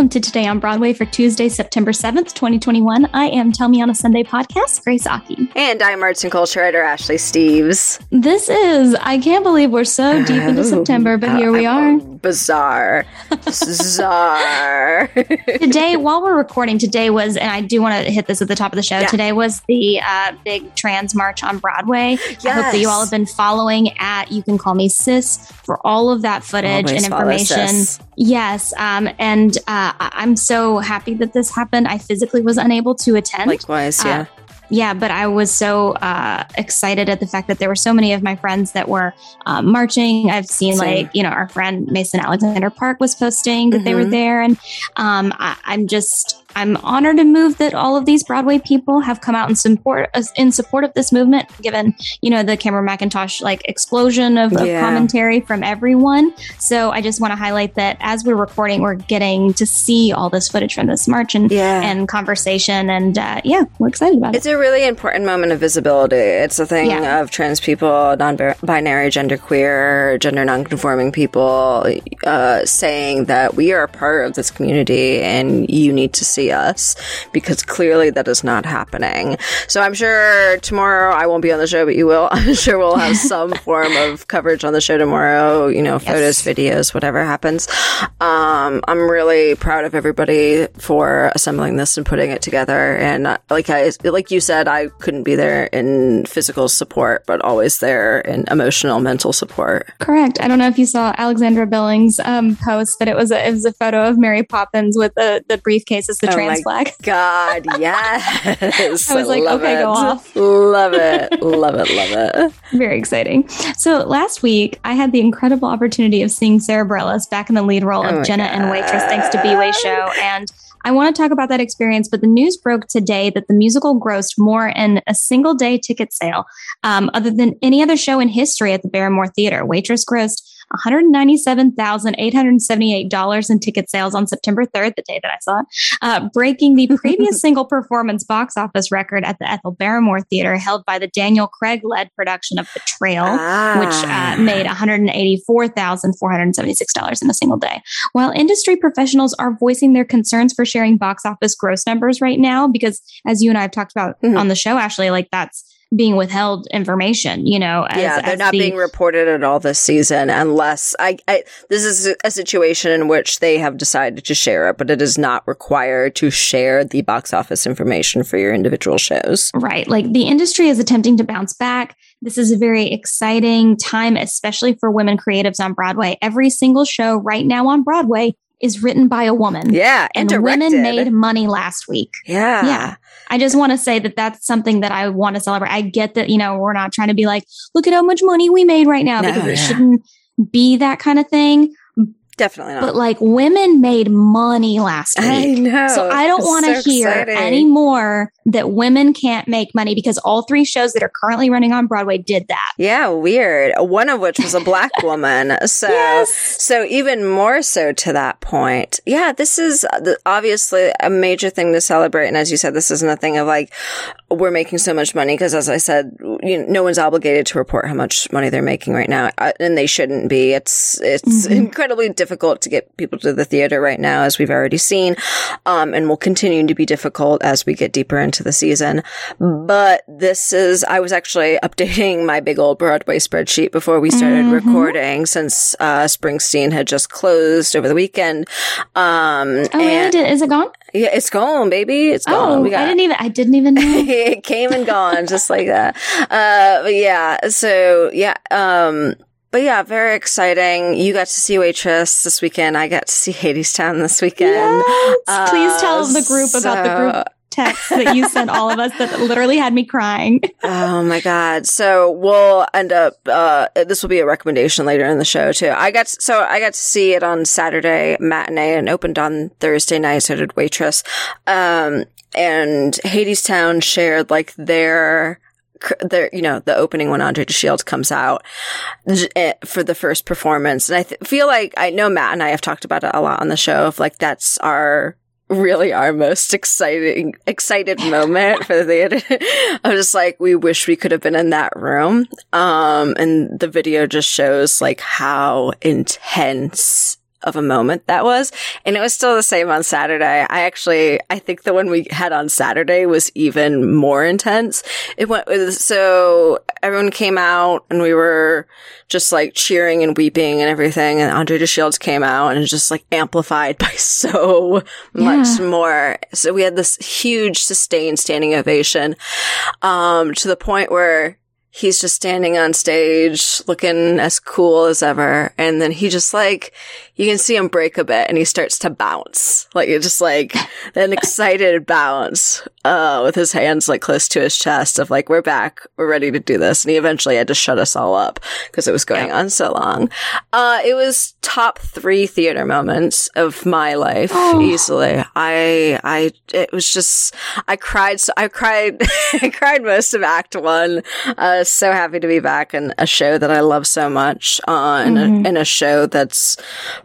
Welcome to Today on Broadway for Tuesday, September 7th, 2021. I am Tell Me on a Sunday podcast, Grace Aki. And I'm arts and culture writer Ashley Steves. This is, I can't believe we're so deep into September, but here we are. Bizarre. Bizarre. today, while we're recording, today was, and I do want to hit this at the top of the show, yeah. today was the uh, big trans march on Broadway. Yes. I hope that you all have been following at You Can Call Me Sis for all of that footage Always and information. Yes. Um, and uh, I'm so happy that this happened. I physically was unable to attend. Likewise, yeah. Uh, yeah, but I was so uh, excited at the fact that there were so many of my friends that were um, marching. I've seen Same. like you know our friend Mason Alexander Park was posting that mm-hmm. they were mm-hmm. there, and um, I, I'm just I'm honored and moved that all of these Broadway people have come out in support in support of this movement, given you know the Cameron Mackintosh like explosion of, of commentary from everyone. So I just want to highlight that as we're recording, we're getting to see all this footage from this march and yeah. and conversation, and uh, yeah, we're excited about it's it. It's a really important moment of visibility. It's a thing yeah. of trans people, non-binary, genderqueer, gender non-conforming people uh, saying that we are a part of this community, and you need to see see us because clearly that is not happening. So I'm sure tomorrow I won't be on the show, but you will. I'm sure we'll have some form of coverage on the show tomorrow, you know, photos, yes. videos, whatever happens. Um, I'm really proud of everybody for assembling this and putting it together. And uh, like I, like you said, I couldn't be there in physical support, but always there in emotional, mental support. Correct. I don't know if you saw Alexandra Billings' um, post, but it was a, it was a photo of Mary Poppins with the, the briefcase as the oh trans flag. God, yes. I was like, okay, it. go off. Love it. love it. Love it. Very exciting. So last week, I had the incredible opportunity of seeing Sara Bareilles back in the lead role of oh Jenna God. and Waitress, thanks to B Way Show. And I want to talk about that experience, but the news broke today that the musical grossed more in a single day ticket sale um, other than any other show in history at the Barrymore Theater. Waitress grossed $197,878 in ticket sales on September 3rd, the day that I saw it, uh, breaking the previous single performance box office record at the Ethel Barrymore Theater held by the Daniel Craig led production of Betrayal, ah. which uh, made $184,476 in a single day. While industry professionals are voicing their concerns for sharing box office gross numbers right now, because as you and I have talked about mm-hmm. on the show, Ashley, like that's being withheld information, you know. As, yeah, they're not the, being reported at all this season unless I, I, this is a situation in which they have decided to share it, but it is not required to share the box office information for your individual shows. Right. Like the industry is attempting to bounce back. This is a very exciting time, especially for women creatives on Broadway. Every single show right now on Broadway is written by a woman. Yeah, and, and women made money last week. Yeah, yeah. I just want to say that that's something that I want to celebrate. I get that you know we're not trying to be like, look at how much money we made right now no, because it yeah. shouldn't be that kind of thing. Definitely not. But like women made money last week. I know. So I don't want to so hear exciting. anymore that women can't make money because all three shows that are currently running on Broadway did that. Yeah, weird. One of which was a black woman. So, yes. so even more so to that point. Yeah, this is obviously a major thing to celebrate. And as you said, this isn't a thing of like, we're making so much money because as I said, you know, no one's obligated to report how much money they're making right now. Uh, and they shouldn't be. It's, it's mm-hmm. incredibly difficult to get people to the theater right now, as we've already seen. Um, and will continue to be difficult as we get deeper into the season. But this is, I was actually updating my big old Broadway spreadsheet before we started mm-hmm. recording since, uh, Springsteen had just closed over the weekend. Um, oh, and, really? Is it gone? Yeah, it's gone, baby. It's gone. Oh, we got, I didn't even, I didn't even know. it came and gone just like that. Uh, but yeah, so yeah, um, but yeah, very exciting. You got to see Waitress this weekend. I got to see Hadestown this weekend. Yes. Uh, Please tell the group so, about the group text that you sent all of us that literally had me crying. oh my god! So we'll end up. Uh, this will be a recommendation later in the show too. I got so I got to see it on Saturday matinee and opened on Thursday night. So did Waitress. Um, and Hadestown shared like their their, you know, the opening when Andre DeShields comes out eh, for the first performance. And I th- feel like I know Matt and I have talked about it a lot on the show of like, that's our, really our most exciting, excited moment for the theater. I was just like, we wish we could have been in that room. Um, and the video just shows like how intense of a moment that was. And it was still the same on Saturday. I actually, I think the one we had on Saturday was even more intense. It went, so everyone came out and we were just like cheering and weeping and everything. And Andre DeShields came out and just like amplified by so much yeah. more. So we had this huge sustained standing ovation, um, to the point where he's just standing on stage looking as cool as ever. And then he just like, you can see him break a bit and he starts to bounce. Like it's just like an excited bounce, uh, with his hands like close to his chest of like, we're back. We're ready to do this. And he eventually had to shut us all up because it was going yeah. on so long. Uh, it was top three theater moments of my life oh. easily. I, I, it was just, I cried. So I cried, I cried most of act one. Uh, so happy to be back in a show that I love so much, uh, in, mm-hmm. a, in a show that's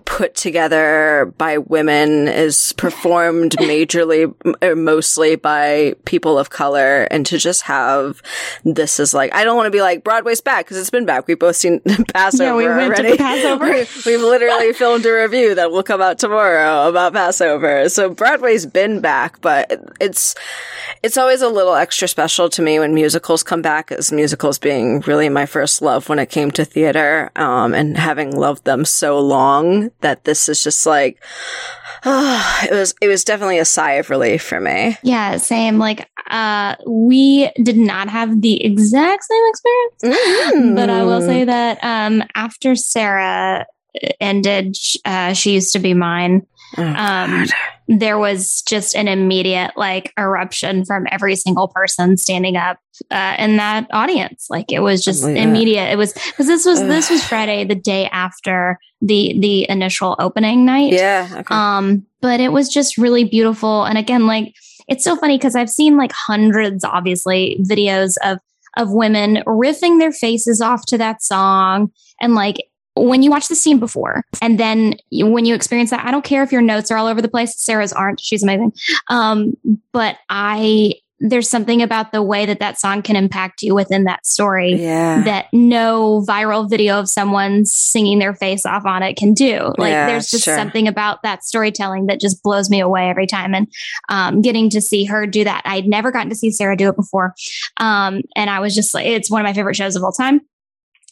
put together by women, is performed majorly, or mostly by people of color, and to just have this is like, I don't want to be like Broadway's back because it's been back. We've both seen Passover yeah, we went already. To Passover. We've literally filmed a review that will come out tomorrow about Passover. So Broadway's been back, but it's it's always a little extra special to me when musicals come back as musicals musicals being really my first love when it came to theater, um, and having loved them so long that this is just like, oh, it was, it was definitely a sigh of relief for me. Yeah, same. Like, uh, we did not have the exact same experience, mm. but I will say that, um, after Sara ended, uh, she used to be mine. Oh, um, there was just an immediate like eruption from every single person standing up uh, in that audience. Like it was just yeah. immediate. It was because this was Ugh. this was Friday, the day after the the initial opening night. Yeah. Okay. Um, but it was just really beautiful. And again, like it's so funny because I've seen like hundreds, obviously, videos of of women riffing their faces off to that song and like when you watch the scene before and then when you experience that, I don't care if your notes are all over the place. Sara's aren't. She's amazing. Um, but I, there's something about the way that that song can impact you within that story yeah. that no viral video of someone singing their face off on it can do. Like yeah, there's just sure. something about that storytelling that just blows me away every time. And um, getting to see her do that, I'd never gotten to see Sara do it before. Um, and I was just like, it's one of my favorite shows of all time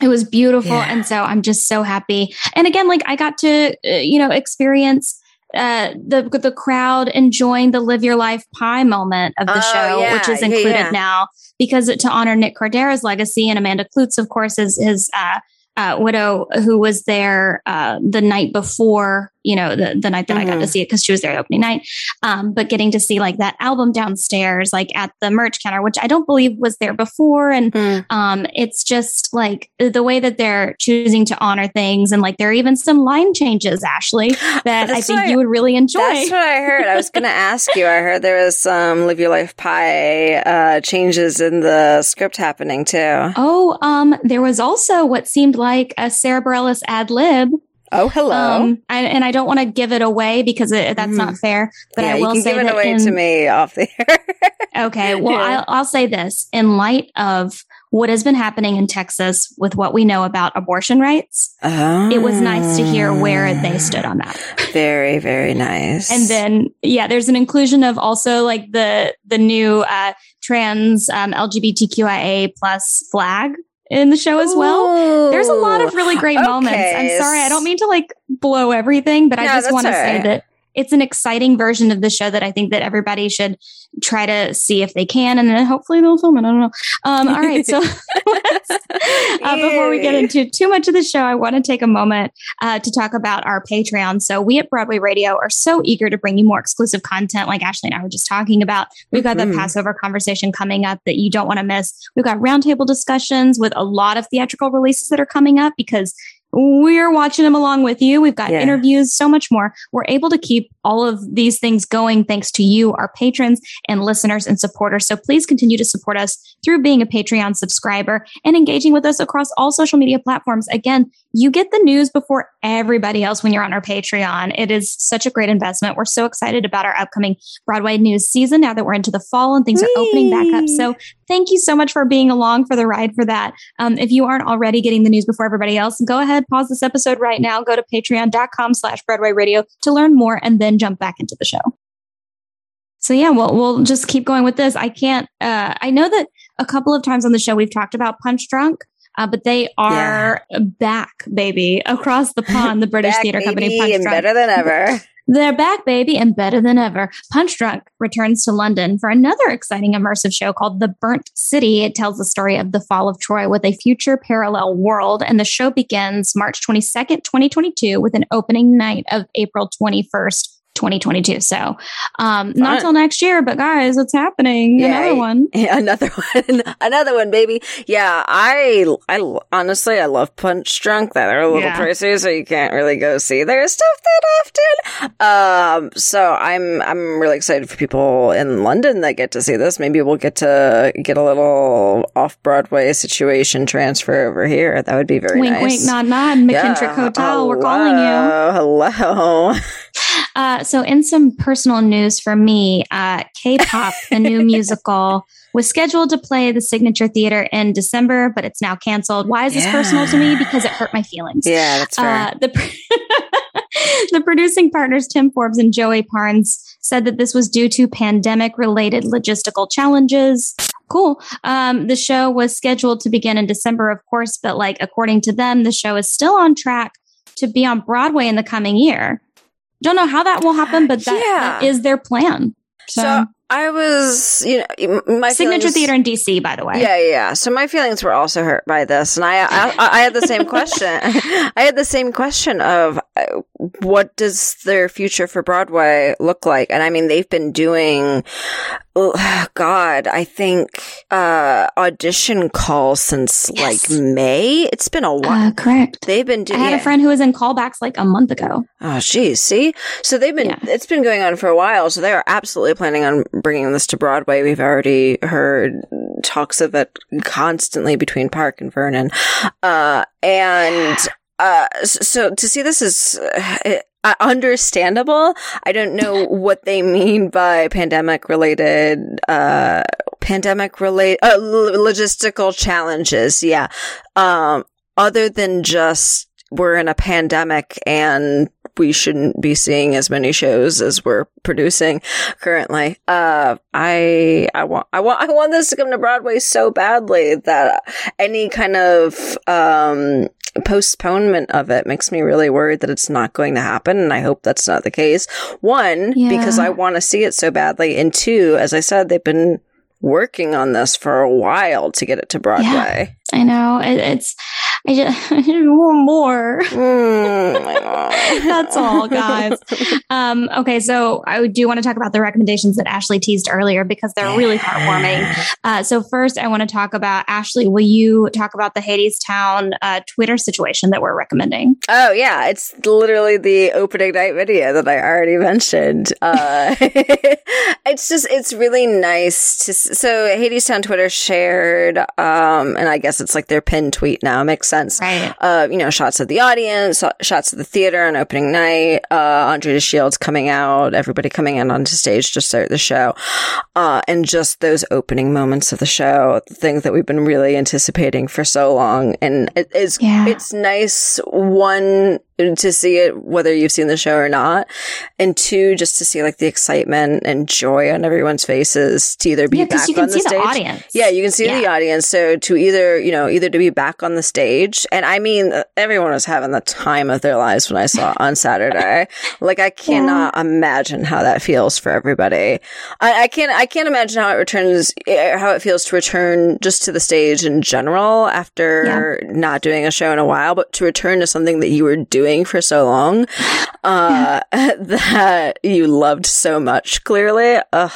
it was beautiful yeah. and so i'm just so happy and again like i got to uh, you know experience uh, the the crowd enjoying the live your life pie moment of the oh, show, yeah. which is included yeah, now because to honor Nick Cordero's legacy and Amanda Kloots, of course, is his uh, uh, widow who was there uh, the night before you know, the, the night that mm-hmm. I got to mm-hmm. see it because she was there the opening night. Um, but getting to see like that album downstairs, like at the merch counter, which I don't believe was there before. And mm. um, it's just like the way that they're choosing to honor things. And like there are even some line changes, Ashley, that I think you would really enjoy. That's what I heard. I was going to ask you. I heard there was some Live Your Life Pie uh, changes in the script happening too. Oh, um, there was also what seemed like a Sara Bareilles ad lib Oh, hello. Um, and, and, I don't want to give it away because it, that's mm. not fair. But yeah, I will say give it away in, to me off the air. okay. Well, yeah. I'll, I'll say this in light of what has been happening in Texas with what we know about abortion rights. Oh. It was nice to hear where they stood on that. Very, very nice. And then, yeah, there's an inclusion of also like the the new uh, trans um, LGBTQIA plus flag in the show as well. Ooh, There's a lot of really great okay. moments. I'm sorry, I don't mean to like blow everything, but no, I just want to say that it's an exciting version of the show that I think that everybody should try to see if they can, and then hopefully they'll film it. I don't know. Um, all right, so uh, before we get into too much of the show, I want to take a moment uh, to talk about our Patreon. So we at Broadway Radio are so eager to bring you more exclusive content, like Ashley and I were just talking about. We've got mm-hmm. the Passover conversation coming up that you don't want to miss. We've got roundtable discussions with a lot of theatrical releases that are coming up because we're watching them along with you. We've got yeah. interviews, so much more. We're able to keep all of these things going thanks to you, our patrons and listeners and supporters. So please continue to support us through being a Patreon subscriber and engaging with us across all social media platforms. Again, you get the news before everybody else when you're on our Patreon. It is such a great investment. We're so excited about our upcoming Broadway news season now that we're into the fall and things Whee! are opening back up. So thank you so much for being along for the ride for that. Um, if you aren't already getting the news before everybody else, go ahead, pause this episode right now, go to patreon.com slash Broadway radio to learn more and then jump back into the show. So yeah, we'll, we'll just keep going with this. I can't, uh, I know that a couple of times on the show, we've talked about Punchdrunk. Uh, but they are yeah. back, baby, across the pond. The British Theater Company, Punchdrunk, better than ever. They're back, baby, and better than ever. Punchdrunk returns to London for another exciting immersive show called The Burnt City. It tells the story of the fall of Troy with a future parallel world, and the show begins March 22nd, 2022, with an opening night of April 21st, 2022. So, um, not till next year, but guys, it's happening. Yay. Another one. Another one. another one, baby. Yeah. I, I honestly, I love Punchdrunk that are a little yeah. pricey, so you can't really go see their stuff that often. Um, so I'm, I'm really excited for people in London that get to see this. Maybe we'll get to get a little off Broadway situation transfer over here. That would be very wink, nice. Wink, wink, nod, nod. McKittrick yeah. Hotel. Hello. We're calling you. Hello. Uh, so, in some personal news for me, uh, K-pop, the new musical, was scheduled to play the Signature Theater in December, but it's now canceled. Why is this yeah. personal to me? Because it hurt my feelings. Yeah, that's fair. Uh, the, the producing partners, Tim Forbes and Joey Parnes, said that this was due to pandemic-related logistical challenges. Cool. Um, the show was scheduled to begin in December, of course, but like according to them, the show is still on track to be on Broadway in the coming year. Don't know how that will happen, but that, yeah. that is their plan. So, so I was, you know, my signature feelings, theater in DC, by the way. Yeah, yeah. So my feelings were also hurt by this, and I, I, I had the same question. I had the same question of uh, what does their future for Broadway look like? And I mean, they've been doing, oh, God, I think uh, audition calls since yes. like May. It's been a while. Uh, correct. They've been doing. I had a friend who was in callbacks like a month ago. Oh, geez. See, so they've been. Yeah. It's been going on for a while. So they are absolutely planning on bringing this to Broadway. We've already heard talks of it constantly between Park and Vernon. Uh, and, uh, so to see this is, uh, understandable. I don't know what they mean by pandemic related, uh, pandemic related, uh, logistical challenges. Yeah. Um, other than just we're in a pandemic and we shouldn't be seeing as many shows as we're producing currently. Uh, I, I want, I want, I want this to come to Broadway so badly that any kind of, um, postponement of it makes me really worried that it's not going to happen. And I hope that's not the case. One, yeah. because I want to see it so badly. And two, as I said, they've been working on this for a while to get it to Broadway. Yeah, I know. It, it's, I just, I just want more. Mm, That's all, guys. Um, okay, so I do want to talk about the recommendations that Ashley teased earlier because they're really heartwarming. Uh, so first, I want to talk about Ashley. Will you talk about the Hadestown uh, Twitter situation that we're recommending? Oh yeah, it's literally the opening night video that I already mentioned. Uh, it's just it's really nice to so Hadestown Twitter shared, um, and I guess it's like their pinned tweet now. Makes sense. Right. Uh, you know, shots of the audience, shots of the theater on opening night, uh, Andre DeShields coming out, everybody coming in onto stage to start the show. Uh, and just those opening moments of the show, the things that we've been really anticipating for so long. And it, it's, yeah. it's nice. One, to see it, whether you've seen the show or not. And two, just to see like the excitement and joy on everyone's faces to either be yeah, back on the stage. The audience. Yeah, you can see yeah. the audience. So to either, you know, either to be back on the stage. And I mean, everyone was having the time of their lives when I saw on Saturday. like I cannot yeah. imagine how that feels for everybody. I, I can't, I can't imagine how it returns, eh, how it feels to return just to the stage in general after not doing a show in a while, but to return to something that you were doing doing for so long uh, that you loved so much, clearly. Ugh.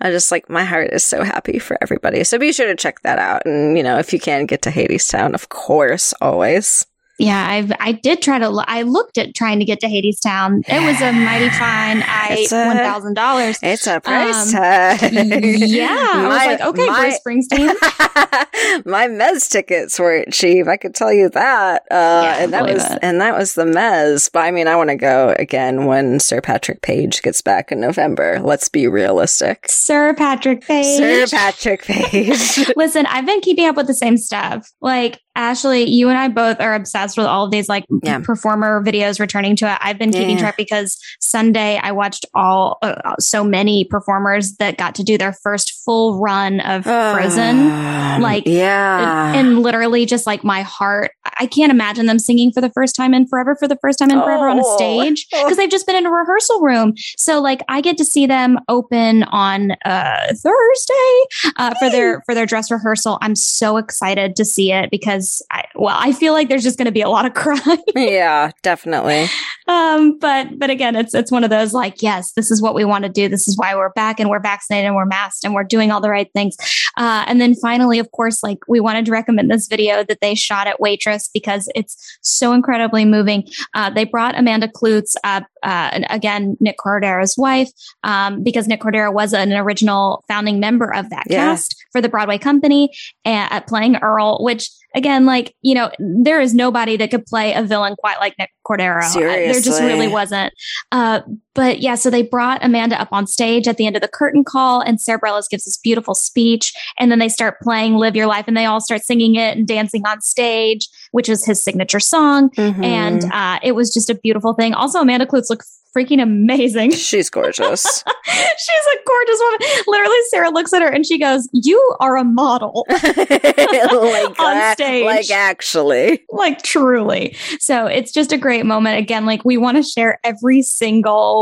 I just like my heart is so happy for everybody. So be sure to check that out. And, you know, if you can get to Hadestown, of course, always. Yeah, I've I did try to. Lo- I looked at trying to get to Hadestown. It was a mighty fine. I one thousand dollars. It's a price um, tag. Yeah, my, I was like, okay, my, Bruce Springsteen. my Mez tickets weren't cheap. I could tell you that. Uh, yeah, and that was it. and that was the Mez. But I mean, I want to go again when Sir Patrick Page gets back in November. Let's be realistic. Sir Patrick Page. Sir Patrick Page. Listen, I've been keeping up with the same stuff. Like Ashley, you and I both are obsessed with all of these like yeah. performer videos returning to it. I've been keeping yeah. track because Sunday I watched all uh, so many performers that got to do their first full run of Frozen. Uh, like, yeah. And, and, literally just like my heart, I can't imagine them singing for the first time in forever, for the first time in forever on a oh. stage because they've just been in a rehearsal room. So like I get to see them open on uh, Thursday uh, for their, for their dress rehearsal. I'm so excited to see it because because I, well, I feel like there's just going to be a lot of crying. yeah, definitely. Um, but but again, it's it's one of those like, yes, this is what we want to do. This is why we're back and we're vaccinated and we're masked and we're doing all the right things. Uh, and then finally, of course, like we wanted to recommend this video that they shot at Waitress because it's so incredibly moving. Uh, they brought Amanda Kloots up, uh, again, Nick Cordero's wife, um, because Nick Cordero was an original founding member of that yeah. cast for the Broadway company, uh, playing Earl, which again, like, you know, there is nobody that could play a villain quite like Nick Cordero. Seriously. there just really wasn't. Uh, but yeah, so they brought Amanda up on stage at the end of the curtain call, and Sara Bareilles gives this beautiful speech. And then they start playing Live Your Life, and they all start singing it and dancing on stage, which is his signature song. Mm-hmm. And uh, it was just a beautiful thing. Also, Amanda Kloots looked freaking amazing. She's gorgeous. She's a gorgeous woman. Literally, Sara looks at her and she goes, "You are a model." like on stage, like actually, like truly. So it's just a great moment. Again, like we want to share every single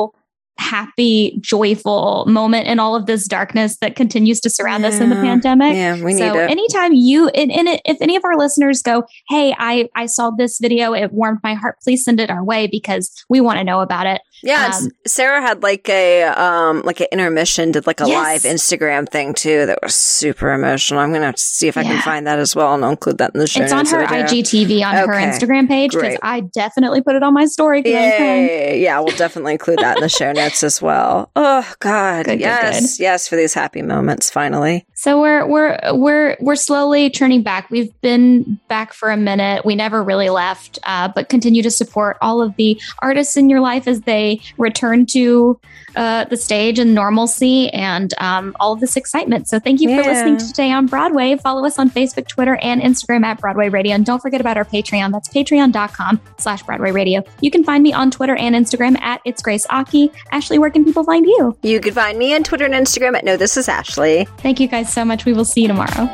happy, joyful moment in all of this darkness that continues to surround yeah. us in the pandemic. Yeah, we need so it. anytime you and, and it, if any of our listeners go, hey, I I saw this video, it warmed my heart. Please send it our way because we want to know about it. Yeah, um, Sara had like a um like an intermission, did like a yes. live Instagram thing too that was super emotional. I'm gonna have to see if I yeah. can find that as well, and I'll include that in the show. It's on her IGTV on okay. her Instagram page because I definitely put it on my story. Yeah, yeah, we'll definitely include that in the show notes as well. Oh God, good, yes, good, good. yes, for these happy moments finally. So we're we're we're we're slowly turning back. We've been back for a minute. We never really left, uh, but continue to support all of the artists in your life as they return to uh, the stage and normalcy and um, all of this excitement. So thank you yeah. for listening to today on Broadway. Follow us on Facebook, Twitter, and Instagram at Broadway Radio. And don't forget about our Patreon. That's patreon.com slash Broadway Radio. You can find me on Twitter and Instagram at It's Grace Aki. Ashley, where can people find you? You can find me on Twitter and Instagram at No This Is Ashley. Thank you guys so much. We will see you tomorrow.